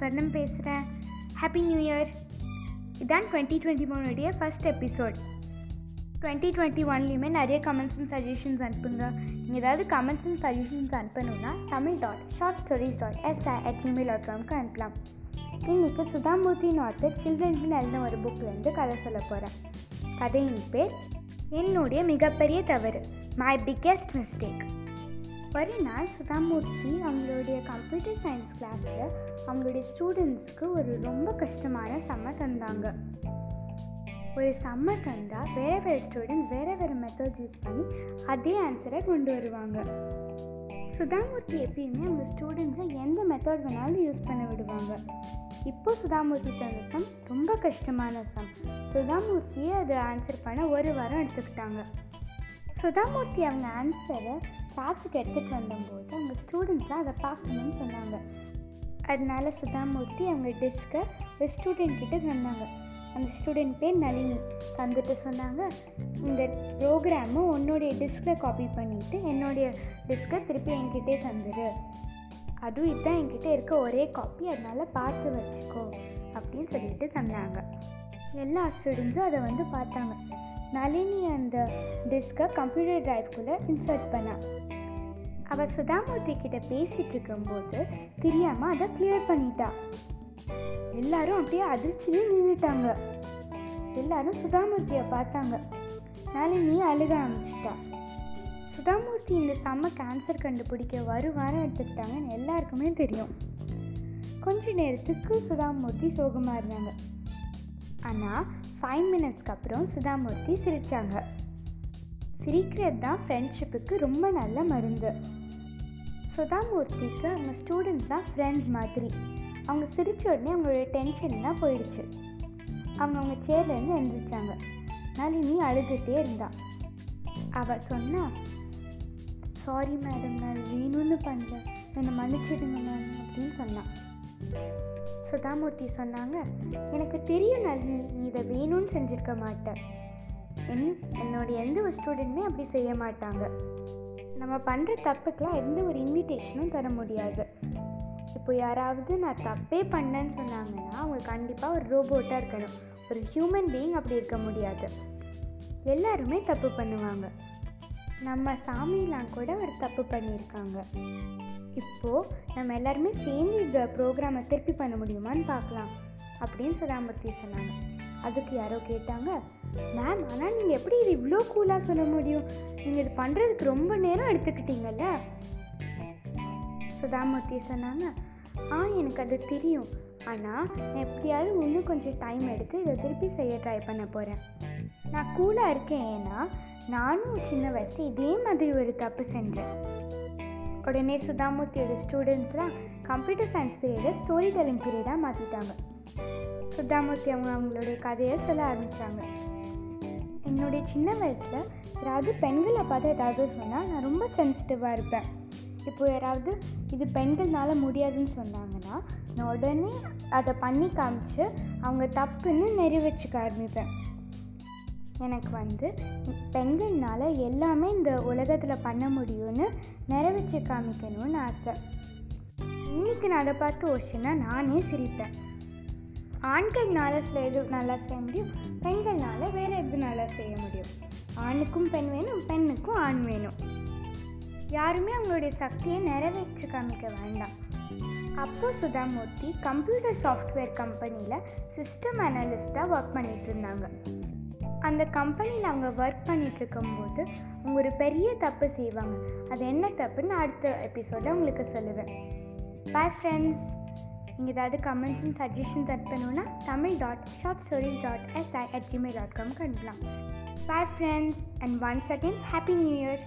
சரணம் பேசுகிறேன் happy new year இதான் டுவெண்ட்டி டுவெண்ட்டி ஒனுடைய ஃபஸ்ட் எபிசோட் டுவெண்ட்டி டுவெண்ட்டி ஒன்லேயுமே நிறைய கமெண்ட்ஸ் அண்ட் சஜஷன்ஸ் அனுப்புங்க. நீங்கள் ஏதாவது comments and suggestions அனுப்பணும்னா Tamil dot short stories dot SI at Gmail dot காம்க்கு அனுப்பலாம். இன்றைக்கி சுதாமூர்த்தின் ஆர்த்தர் சில்ட்ரன்ஸ்னு எழுதின ஒரு புக்லேருந்து கதை சொல்ல போகிறேன் கதையின் பேர் என்னுடைய மிகப்பெரிய தவறு மை பிக்கெஸ்ட் மிஸ்டேக் ஒரு நாள் சுதாமூர்த்தி அவங்களுடைய கம்ப்யூட்டர் சயின்ஸ் கிளாஸில் அவங்களுடைய ஸ்டூடெண்ட்ஸுக்கு ஒரு ரொம்ப கஷ்டமான செம்ம தந்தாங்க. ஒரு செம்ம தந்தால் வேறு வேறு ஸ்டூடெண்ட்ஸ் வேறு வேறு மெத்தட்ஸ் யூஸ் பண்ணி அதே ஆன்சரை கொண்டு வருவாங்க. சுதாமூர்த்தி எப்பயுமே அவங்க ஸ்டூடெண்ட்ஸை எந்த மெத்தட் வேணாலும் யூஸ் பண்ண விடுவாங்க. இப்போ சுதாமூர்த்தி தந்த சம் ரொம்ப கஷ்டமான சம் சுதாமூர்த்தியே அதை ஆன்சர் பண்ண ஒரு வாரம் எடுத்துக்கிட்டாங்க. சுதாமூர்த்தி அவங்க ஆன்சரை கிளாஸுக்கு எடுத்துகிட்டு வந்தபோது அவங்க ஸ்டூடெண்ட்ஸ்லாம் அதை பார்க்கணும்னு சொன்னாங்க. அதனால சுதாமூர்த்தி அவங்க டிஸ்கை ஒரு ஸ்டூடெண்ட் கிட்டே தந்தாங்க அந்த ஸ்டூடெண்ட் பேர் நளினி. தந்துட்டு சொன்னாங்க இந்த ப்ரோக்ராமை உன்னுடைய டிஸ்கில் காப்பி பண்ணிவிட்டு என்னுடைய டிஸ்கை திருப்பி என்கிட்டே தந்துடு அதுவும் இதுதான் என்கிட்ட இருக்க ஒரே காப்பி அதனால் பார்த்து வச்சுக்கோ அப்படின்னு சொல்லிட்டு தந்தாங்க எல்லா ஸ்டூடெண்ட்ஸும் அதை வந்து பார்த்தாங்க. நளினி அந்த டிஸ்கை கம்ப்யூட்டர் ட்ரைவ்குள்ளே இன்சர்ட் பண்ணாள் அவள் சுதாமூர்த்தி கிட்ட பேசிகிட்டு இருக்கும்போது தெரியாமல் அதை கிளியர் பண்ணிட்டா. எல்லாரும் அப்படியே அதிர்ச்சியிலே நின்றுட்டாங்க எல்லாரும் சுதாமூர்த்தியை பார்த்தாங்க. நளினி அழுக ஆரம்பிச்சிட்டா. சுதாமூர்த்தி இந்த செம்ம கேன்சர் கண்டுபிடிக்க ஒரு எடுத்துக்கிட்டாங்கன்னு எல்லாருக்குமே தெரியும். கொஞ்ச நேரத்துக்கு சுதாமூர்த்தி சோகமாக இருந்தாங்க. ஆனால் ஃபைவ் மினிட்ஸ்க்கு அப்புறம் சுதாமூர்த்தி சிரித்தாங்க சிரிக்கிறது தான் ஃப்ரெண்ட்ஷிப்புக்கு ரொம்ப நல்ல மருந்து. சுதாமூர்த்திக்கு அவங்க ஸ்டூடெண்ட்ஸ்லாம் ஃப்ரெண்ட்ஸ் மாதிரி. அவங்க சிரித்த உடனே அவங்களோட டென்ஷன்லாம் போயிடுச்சு. அவங்க அவங்க சேர்லேருந்து எழுந்திரிச்சாங்க நளினி அழுதுகிட்டே இருந்தா. அவள் சொன்னா சாரி மேடம் நான் வேணும்னு பண்ணல. என்னை மன்னிச்சிடுங்க மேம் அப்படின்னு சொன்னான் சுதாமூர்த்தி சொன்னாங்க எனக்கு தெரியும் நளினி நீ இதை வேணும்னு செஞ்சுருக்க மாட்டேன். என் என்னுடைய எந்த ஒரு ஸ்டூடெண்ட்டுமே அப்படி செய்ய மாட்டாங்க. நம்ம பண்ணுற தப்புக்கெலாம் எந்த ஒரு இன்விடேஷனும் தர முடியாது. இப்போ யாராவது நான் தப்பே பண்ணேன்னு சொன்னாங்கன்னா அவங்க கண்டிப்பாக ஒரு ரோபோட்டாக இருக்கணும். ஒரு ஹியூமன் பீயிங் அப்படி இருக்க முடியாது. எல்லாருமே தப்பு பண்ணுவாங்க. நம்ம சாமிலாம் கூட ஒரு தப்பு பண்ணியிருக்காங்க. இப்போது நம்ம எல்லாருமே சேர்ந்து இந்த ப்ரோக்ராமை திருப்பி பண்ண முடியுமான்னு பார்க்கலாம். அப்படின்னு சுதாமூர்த்தி சொன்னாங்க. அதுக்கு யாரோ கேட்டாங்க மேம் ஆனால் நீங்கள் எப்படி இது இவ்வளோ கூலாக சொல்ல முடியும்? நீங்கள் இது பண்ணுறதுக்கு ரொம்ப நேரம் எடுத்துக்கிட்டீங்கல்ல? சுதாமூர்த்தி சொன்னாங்க ஆ எனக்கு அது தெரியும். ஆனால் நான் எப்படியாவது இன்னும் கொஞ்சம் டைம் எடுத்து இதை திருப்பி செய்ய ட்ரை பண்ண போகிறேன் நான் கூலாக இருக்கேன் ஏன்னா நானும் சின்ன வயசில் இதே மாதிரி ஒரு தப்பு செஞ்சேன். உடனே சுதாமூர்த்தியோட ஸ்டூடெண்ட்ஸ்லாம் கம்ப்யூட்டர் சயின்ஸ் பீரியடை ஸ்டோரி டெல்லிங் பீரியடாக மாற்றிட்டாங்க சுதாமூர்த்தி அவங்க அவங்களுடைய கதையை சொல்ல ஆரம்பித்தாங்க என்னுடைய சின்ன வயசில் யாராவது பெண்களை பார்த்து ஏதாவது சொன்னால் நான் ரொம்ப சென்சிட்டிவாக இருப்பேன். இப்போ யாராவது இது பெண்கள்னால முடியாதுன்னு சொன்னாங்கன்னா நான் உடனே அதை பண்ணி காமிச்சு அவங்க தப்புன்னு நிறைவேற்றிக்க ஆரம்பிப்பேன். எனக்கு வந்து பெண்கள்னால் எல்லாமே இந்த உலகத்தில் பண்ண முடியும்னு நிறைவேற்றி காமிக்கணும்னு ஆசை. இன்றைக்கி நான் அதை பார்த்து ஓசினா நானே சிரிப்பேன். ஆண்கள்னால சில எது நல்லா செய்ய முடியும் பெண்கள்னால வேறு எது நல்லா செய்ய முடியும்? ஆணுக்கும் பெண் வேணும் பெண்ணுக்கும் ஆண் வேணும். யாருமே அவங்களுடைய சக்தியை நிறைவேற்றி காமிக்க வேண்டாம். அப்போ சுதாமூர்த்தி கம்ப்யூட்டர் சாஃப்ட்வேர் கம்பெனியில் சிஸ்டம் அனலிஸ்ட்டாக ஒர்க் பண்ணிகிட்டு இருந்தாங்க. அந்த கம்பெனியில் அவங்க ஒர்க் பண்ணிகிட்டு இருக்கும்போது அவங்க ஒரு பெரிய தப்பு செய்வாங்க. அது என்ன தப்புன்னு அடுத்த எபிசோடில் உங்களுக்கு சொல்லுவேன். பாய் ஃப்ரெண்ட்ஸ் நீங்கள் ஏதாவது comments and that அனுப்பணுன்னா Tamil dot short stories dot SI at Gmail dot காம்க்கு அனுப்பலாம். Bye friends and once again happy new year